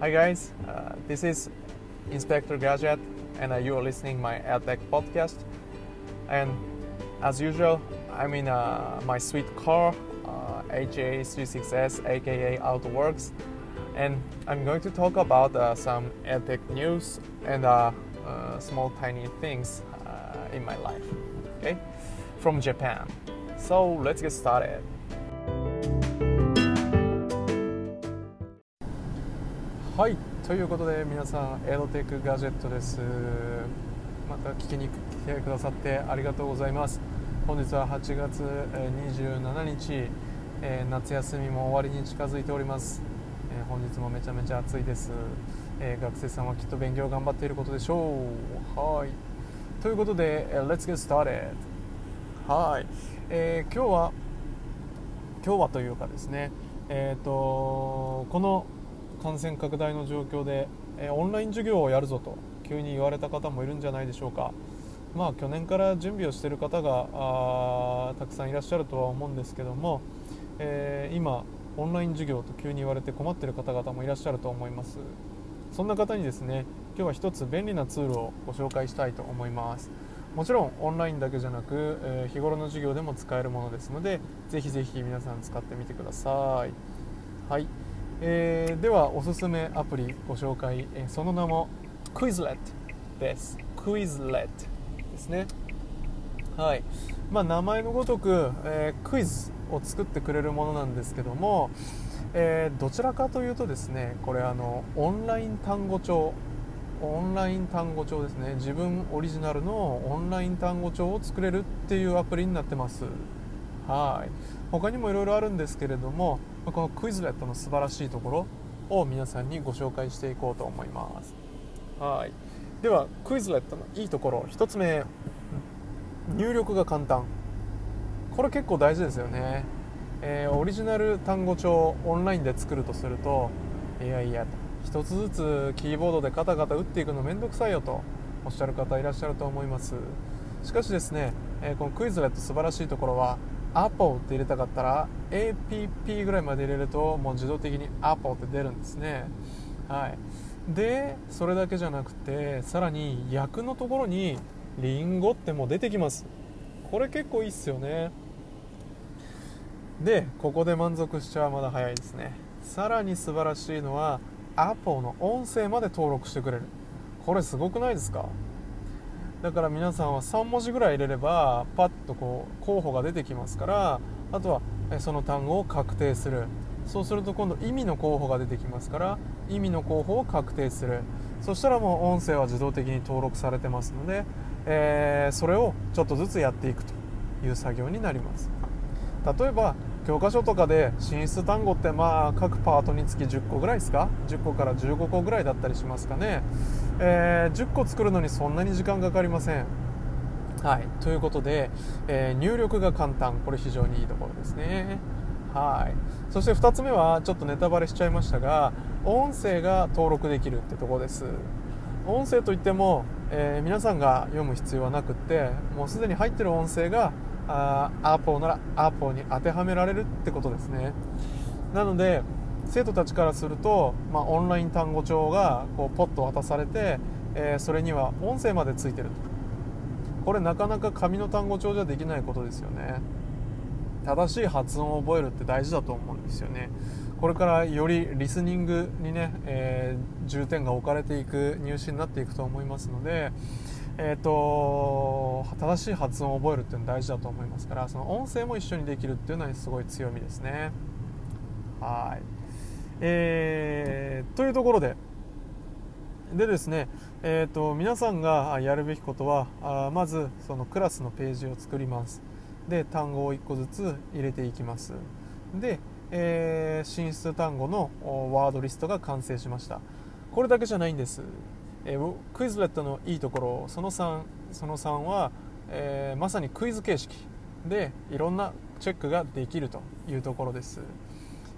Hi guys, uh, this is Inspector Gadget, and uh, you are listening my AirTech podcast. And as usual, I'm in uh, my sweet car, uh, HA36S, aka Outworks, and I'm going to talk about uh, some AirTech news and uh, uh, small tiny things in my life. Okay, from Japan. So let's get started. はい、ということで皆さん、エロテックガジェットです。また聞きに来てくださってありがとうございます。本日は8月27日、えー夏休みも終わりに近づいております。えー本日もめちゃめちゃ暑いです、えー学生さんはきっと勉強頑張っていることでしょう。はい。ということで、え Let's get started. はい、えー今日は今日はというかですね、えー、とこの感染拡大の状況で、えーオンライン授業をやるぞと急に言われた方もいるんじゃないでしょうか。まあ、去年から準備をしている方があーたくさんいらっしゃるとは思うんですけども、えー今オンライン授業と急に言われて困っている方々もいらっしゃると思います。そんな方にですね今日は一つ便利なツールをご紹介したいと思います。もちろんオンラインだけじゃなく、えー日頃の授業でも使えるものですのでぜひぜひ皆さん使ってみてください。はい、えーではおすすめアプリご紹介、えーその名も Quizlet です。Quizlet ですね。はい。まあ、名前のごとく、えークイズを作ってくれるものなんですけども、えどちらかというとですねこれあのオンライン単語帳。オンライン単語帳ですね。自分オリジナルのオンライン単語帳を作れるっていうアプリになってます。はい。他にもいろいろあるんですけれどもこのクイズレットの素晴らしいところを皆さんにご紹介していこうと思います。はい。ではクイズレットのいいところ1つ目。入力が簡単。これ結構大事ですよね、えーオリジナル単語帳オンラインで作るとするといやいや一つずつキーボードでカタカタ打っていくのめんどくさいよとおっしゃる方いらっしゃると思います。しかしですね、えーこのクイズレット素晴らしいところは Apple って入れたかったら APP ぐらいまで入れるともう自動的に Apple って出るんですね。はい。でそれだけじゃなくてさらに訳のところにリンゴってもう出てきます。これ結構いいっすよね。でここで満足しちゃうまだ早いですね。さらに素晴らしいのは Apple の音声まで登録してくれる。これすごくないですか？だから皆さんは3文字ぐらい入れればパッとこう候補が出てきますからあとはその単語を確定する。そうすると今度意味の候補が出てきますから意味の候補を確定する。そしたらもう音声は自動的に登録されてますので、えーそれをちょっとずつやっていくという作業になります。例えば教科書とかで進出単語ってまあ各パートにつき10個ぐらいですか？10個から15個ぐらいだったりしますかね、えー10個作るのにそんなに時間かかりません。はい。ということで、えー入力が簡単。これ非常にいいところですね。はい。そして2つ目はちょっとネタバレしちゃいましたが音声が登録できるってとこです。音声といっても、えー皆さんが読む必要はなくってもうすでに入ってる音声があー Apple なら Apple に当てはめられるってことですね。なので生徒たちからすると、まあ、オンライン単語帳がこうポッと渡されて、えーそれには音声までついてると。これなかなか紙の単語帳じゃできないことですよね。正しい発音を覚えるって大事だと思うんですよね。これからよりリスニングにね、えー重点が置かれていく入試になっていくと思いますので、えー、と正しい発音を覚えるっていうのは大事だと思いますからその音声も一緒にできるっていうのはすごい強みですね。はい、えーというところででですね、えー、と皆さんがやるべきことはあまずそのクラスのページを作ります。で単語を1個ずつ入れていきます。で、えー進出単語のワードリストが完成しました。これだけじゃないんです、えークイズレットのいいところその3その3は、えーまさにクイズ形式でいろんなチェックができるというところです、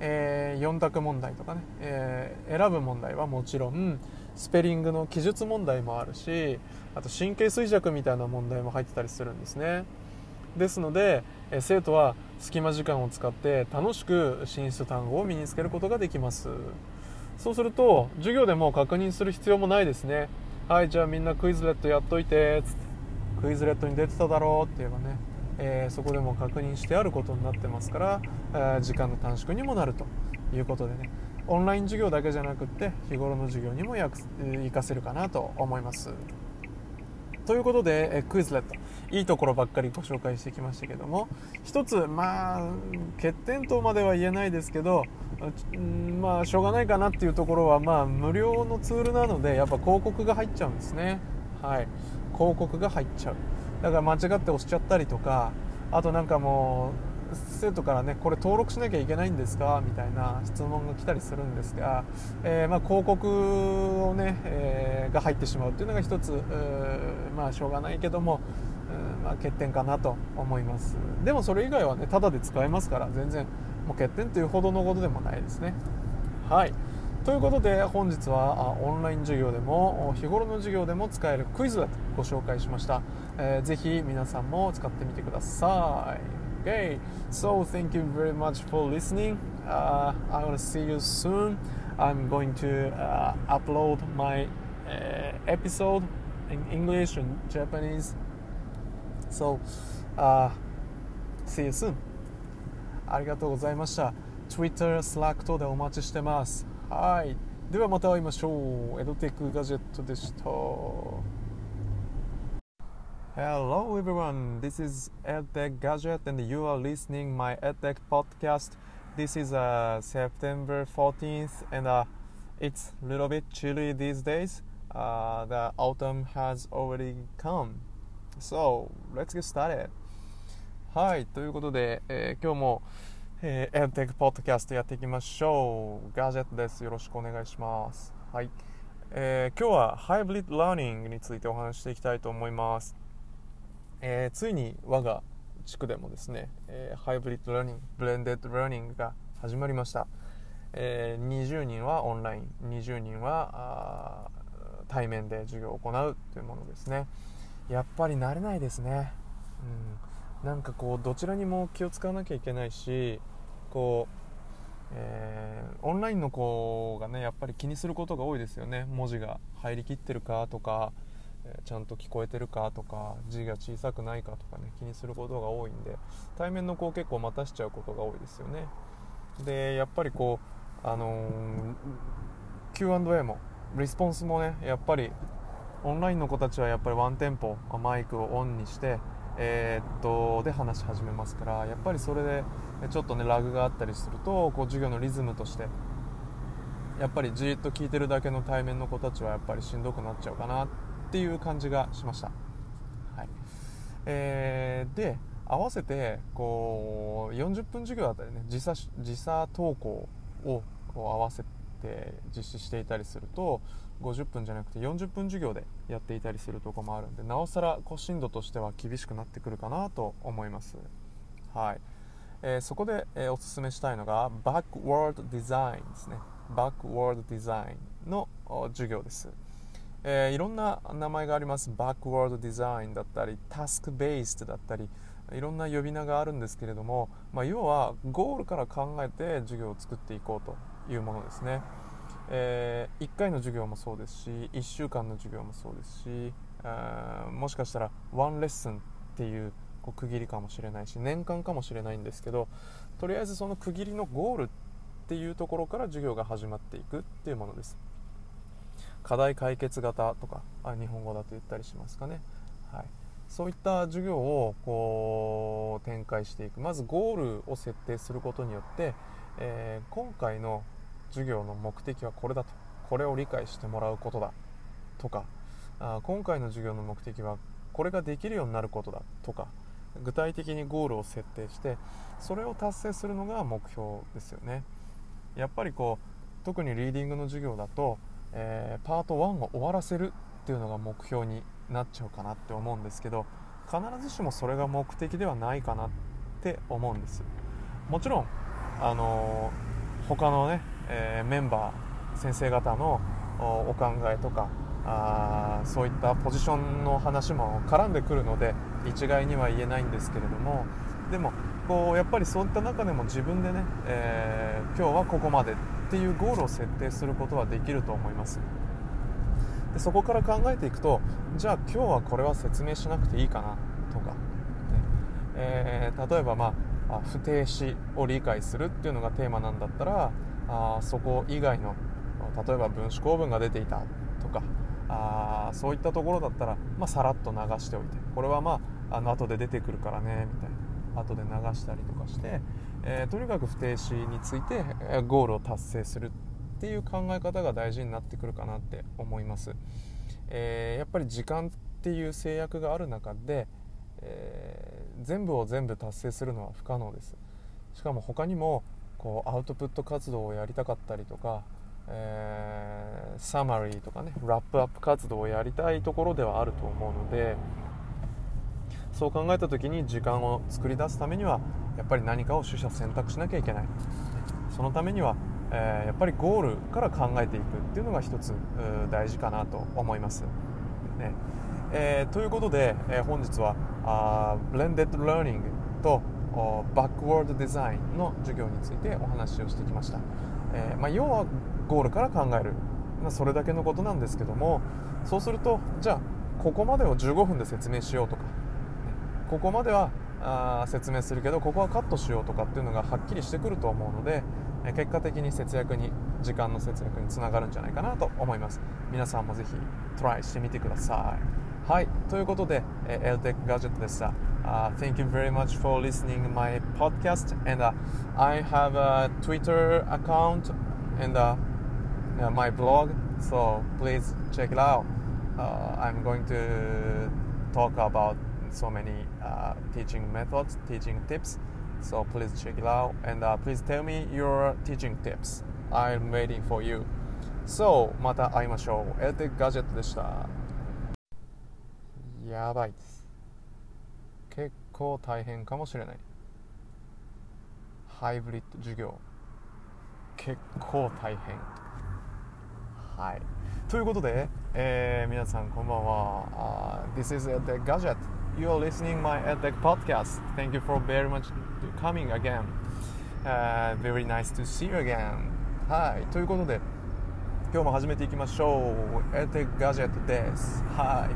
え4択問題とかね、えー選ぶ問題はもちろんスペリングの記述問題もあるしあと神経衰弱みたいな問題も入ってたりするんですね。ですのでえー生徒は隙間時間を使って楽しく進出単語を身につけることができます。そうすると授業でも確認する必要もないですね。はいじゃあみんなクイズレットやっといてっつって。クイズレットに出てただろうって言えばね、えー、そこでも確認してあることになってますから、えー、時間の短縮にもなるということでね。オンライン授業だけじゃなくって日頃の授業にも役活かせるかなと思います。ということで、えクイズレット。いいところばっかりご紹介してきましたけども。一つまあ欠点とまでは言えないですけどまあしょうがないかなっていうところはまあ無料のツールなのでやっぱ広告が入っちゃうんですね。はい。広告が入っちゃう。だから間違って押しちゃったりとかあとなんかもう生徒からねこれ登録しなきゃいけないんですか？みたいな質問が来たりするんですが、えー、まあ、広告をね、えー、が入ってしまうっていうのが一つまあしょうがないけどもまあ、欠点かなと思います。でもそれ以外はねただで使えますから全然もう欠点というほどのことでもないですね。はい。ということで本日はオンライン授業でも日頃の授業でも使えるクイズだとご紹介しました、えー、ぜひ皆さんも使ってみてください Okay, so thank you very much for listening. Uh, I want to see you soon. I'm going to uh, upload my uh, episode in English and Japanese. So, uh, see you soon. ありがとうございました。Twitter、Slack 等でお待ちしてます。はい。ではまた会いましょう。エドテックガジェットでした。Hello everyone, this is EdTech Gadget and you are listening my EdTech podcast. This is uh, September 14th and uh, it's a little bit chilly these days. Uh, the autumn has already come. So, let's get started. はい、ということで、えー、今日も、えー、EdTech podcast やっていきましょう。ガジェットです。よろしくお願いします。はい。えー、今日はハイブリッドラーニングについてお話していきたいと思います。 えー、ついに我が地区でもですね、えー、ハイブリッドラーニングブレンデッドラーニングが始まりました、えー、20人はオンライン20人は対面で授業を行うというものですね。やっぱり慣れないですね、うん、なんかこうどちらにも気を使わなきゃいけないしこうえー、オンラインの子がねやっぱり気にすることが多いですよね。文字が入りきってるかとかちゃんと聞こえてるかとか字が小さくないかとかね気にすることが多いんで対面の子を結構待たしちゃうことが多いですよね。でやっぱりこうあのー、Q&A もリスポンスもねやっぱりオンラインの子たちはやっぱりワンテンポマイクをオンにしてえー、っとで話し始めますからやっぱりそれでちょっとねラグがあったりするとこう授業のリズムとしてやっぱりじっと聞いてるだけの対面の子たちはやっぱりしんどくなっちゃうかなってっていう感じがしました、はい。えー、で合わせてこう40分授業だったりね時差時差登校をこう合わせて実施していたりすると50分じゃなくて40分授業でやっていたりするとこもあるんでなおさら進度としては厳しくなってくるかなと思います、はい。えー、そこで、えー、おすすめしたいのがバックワールドデザインですね。バックワールドデザインの授業です。えー、いろんな名前があります。バックワードデザインだったりタスクベースだったりいろんな呼び名があるんですけれども、まあ、要はゴールから考えて授業を作っていこうというものですね、えー、1回の授業もそうですし1週間の授業もそうですしもしかしたらワンレッスンっていうこう区切りかもしれないし年間かもしれないんですけどとりあえずその区切りのゴールっていうところから授業が始まっていくっていうものです。課題解決型とかあ日本語だと言ったりしますかね、はい、そういった授業をこう展開していく。まずゴールを設定することによって、えー、今回の授業の目的はこれだと。これを理解してもらうことだとかあ今回の授業の目的はこれができるようになることだとか具体的にゴールを設定してそれを達成するのが目標ですよね。やっぱりこう特にリーディングの授業だとえー、パート1を終わらせるっていうのが目標になっちゃうかなって思うんですけど必ずしもそれが目的ではないかなって思うんです。もちろん、あのー、他のね、えー、メンバー先生方のお考えとかあそういったポジションの話も絡んでくるので一概には言えないんですけれどもでもこうやっぱりそういった中でも自分でね、えー、今日はここまでっていうゴールを設定することはできると思います。でそこから考えていくとじゃあ今日はこれは説明しなくていいかなとか、ね。えー、例えば、まあ、不定詞を理解するっていうのがテーマなんだったらあそこ以外の例えば分子構文が出ていたとかあそういったところだったら、まあ、さらっと流しておいてこれはまああの後で出てくるからねみたいな。後で流したりとかして、えー、とにかく不定詞についてゴールを達成するっていう考え方が大事になってくるかなって思います、えー、やっぱり時間っていう制約がある中で、えー、全部を全部達成するのは不可能です。しかも他にもこうアウトプット活動をやりたかったりとか、えー、サマリーとかねラップアップ活動をやりたいところではあると思うのでそう考えた時に時間を作り出すためにはやっぱり何かを取捨選択しなきゃいけない。そのためには、えー、やっぱりゴールから考えていくっていうのが一つ大事かなと思います、ね。えー、ということで、えー、本日はあブレンデッド・ラーニングとバックワードデザインの授業についてお話をしてきました、えー、まあ、要はゴールから考える、まあ、それだけのことなんですけどもそうするとじゃあここまでを15分で説明しようとか、ここまではあ説明するけどここはカットしようとかっていうのがはっきりしてくると思うので、え結果的に節約に時間の節約につながるんじゃないかなと思います皆さんもぜひトライしてみてくださいはいということで、えー、LTEC ガジェットでした Uh, thank you very much for listening my podcast and uh, i have a twitter account and uh, my blog so please check it out uh, i'm going to talk about so many uh, teaching methods teaching tips so please check it out and uh, please tell me your teaching tips i'm waiting for you so また会いましょうエルテガジェットでしたやばいです結構大変かもしれないハイブリッド授業結構大変はいということで、えー、皆さんこんばんは、uh, This is EdTech Gadget You are listening my EdTech podcast. Thank you for very much coming again、uh, Very nice to see you again. はいということで今日も始めていきましょう。EdTech Gadget です。はい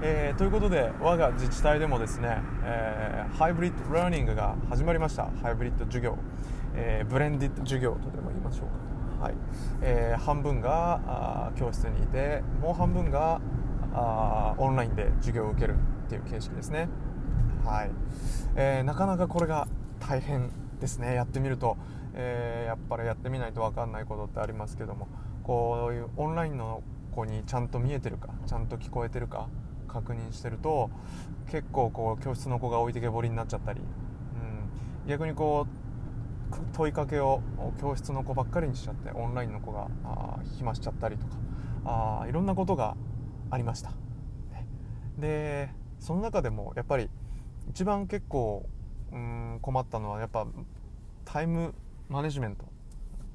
えー、ということで我が自治体でもですね、えー、ハイブリッドラーニングが始まりました。ハイブリッド授業、えー、ブレンディッド授業とでも言いましょうか、はい。えー、半分があ教室にいてもう半分があオンラインで授業を受ける。っていう形式ですね。はい、えー、なかなかこれが大変ですね。やってみると、えー、やっぱりやってみないと分かんないことってありますけども。こういうオンラインの子にちゃんと見えてるかちゃんと聞こえてるか確認してると結構こう教室の子が置いてけぼりになっちゃったり、うん、逆にこう問いかけを教室の子ばっかりにしちゃってオンラインの子が暇しちゃったりとかあいろんなことがありました。でその中でもやっぱり一番結構うん困ったのはやっぱタイムマネジメント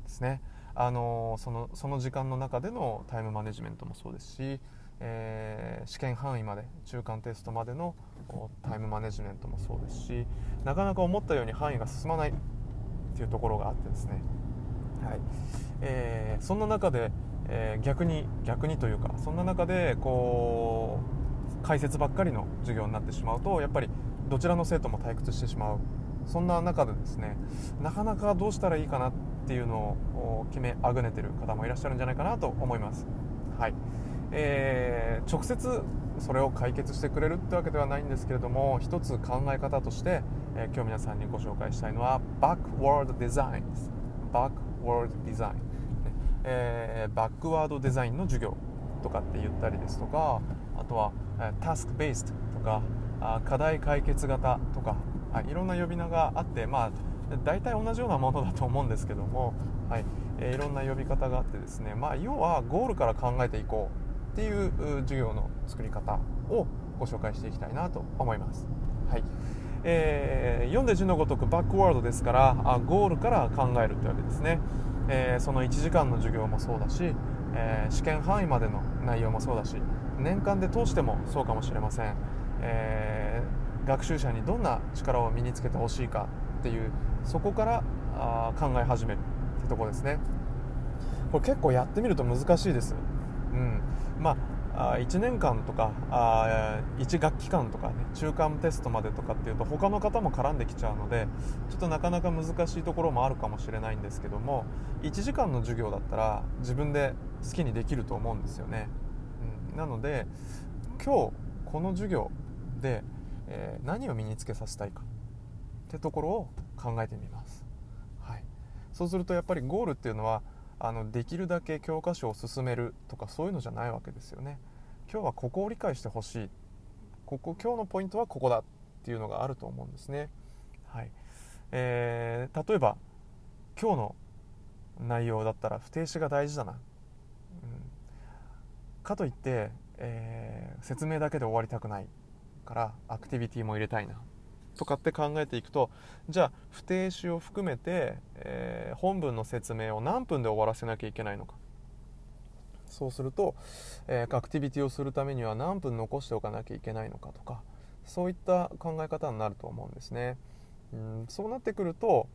ですね。あのそのその時間の中でのタイムマネジメントもそうですしえー、試験範囲まで中間テストまでのタイムマネジメントもそうですしなかなか思ったように範囲が進まないっていうところがあってですね、はい。えー、そんな中で、えー、逆に逆にというかそんな中でこう解説ばっかりの授業になってしまうとやっぱりどちらの生徒も退屈してしまう。そんな中でですねなかなかどうしたらいいかなっていうのを決めあぐねてる方もいらっしゃるんじゃないかなと思います。はい。えー、直接それを解決してくれるってわけではないんですけれども一つ考え方として、えー、今日皆さんにご紹介したいのはバックワードデザインですバックワードデザイン、ね。えー、バックワードデザインの授業とかって言ったりですとかあとは、え、タスクベースとかあ課題解決型とか、はい、いろんな呼び名があってまあ大体同じようなものだと思うんですけども、はいえ、いろんな呼び方があってですね、まあ、要はゴールから考えていこうっていう授業の作り方をご紹介していきたいなと思います。はいえー、読んで字のごとくバックワードですからあゴールから考えるというわけですね、えー、その1時間の授業もそうだし、えー、試験範囲までの内容もそうだし年間で通してもそうかもしれません、えー、学習者にどんな力を身につけてほしいかっていうそこからあ考え始めるってとこですね。これ結構やってみると難しいです、うん、まあ1年間とかあ1学期間とかね中間テストまでとかっていうと他の方も絡んできちゃうのでちょっとなかなか難しいところもあるかもしれないんですけども1時間の授業だったら自分で好きにできると思うんですよね、なので今日この授業で、えー、何を身につけさせたいかってところを考えてみます、はい、そうするとやっぱりゴールっていうのはあのできるだけ教科書を進めるとかそういうのじゃないわけですよね。今日はここを理解してほしい。ここ今日のポイントはここだっていうのがあると思うんですね。はい。えー、例えば今日の内容だったら不定詞が大事だな、かといって、えー、説明だけで終わりたくないからアクティビティも入れたいなとかって考えていくとじゃあ不定詞を含めて、えー、本文の説明を何分で終わらせなきゃいけないのかそうすると、えー、アクティビティをするためには何分残しておかなきゃいけないのかとかそういった考え方になると思うんですね。うんそうなってくると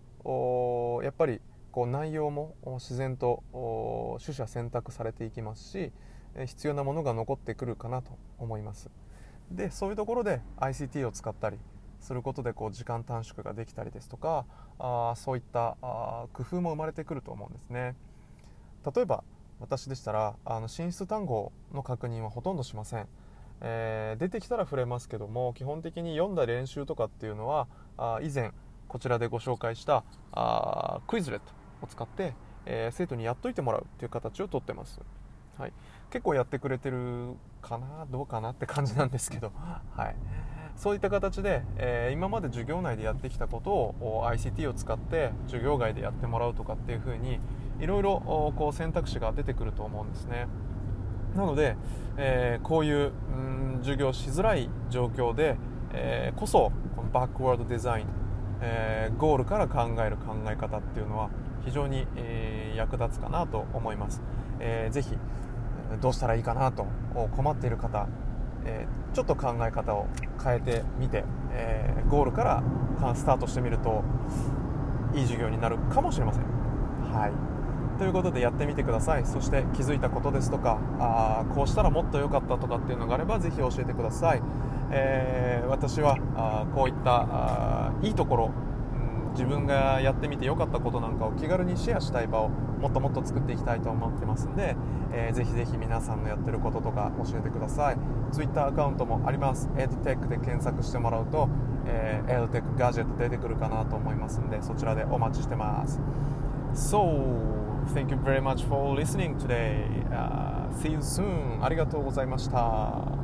やっぱりこう内容も自然と取捨選択されていきますし必要なものが残ってくるかなと思います。でそういうところで ICT を使ったりすることでこう時間短縮ができたりですとかあそういったあ工夫も生まれてくると思うんですね。例えば私でしたらあの進出単語の確認はほとんどしません、えー、出てきたら触れますけども基本的に読んだ練習とかっていうのはあ以前こちらでご紹介したあクイズレットを使って、えー、生徒にやっといてもらうっていう形をとってます、はい、結構やってくれてるかなどうかなって感じなんですけど、はい、そういった形で、えー、今まで授業内でやってきたことを ICT を使って授業外でやってもらうとかっていう風にいろいろこう選択肢が出てくると思うんですね。なので、えー、こういう、うん、授業しづらい状況で、えー、こそこのバックワードデザイン、えゴールから考える考え方っていうのは非常に、え役立つかなと思います、えー、ぜひどうしたらいいかなと困っている方えー、ちょっと考え方を変えてみて、えー、ゴールからスタートしてみるといい授業になるかもしれません。はい。ということでやってみてください。そして気づいたことですとかあこうしたらもっと良かったとかっていうのがあればぜひ教えてください、えー、私はあこういったあいいところ自分がやってみて良かったことなんかを気軽にシェアしたい場をもっともっと作っていきたいと思ってますんで、えー、ぜひぜひ皆さんのやってることとか教えてください。Twitter アカウントもあります。EdTech で検索してもらうと、えー、EdTech ガジェット出てくるかなと思いますんでそちらでお待ちしてます。So thank you very much for listening today、uh, see you soon. ありがとうございました。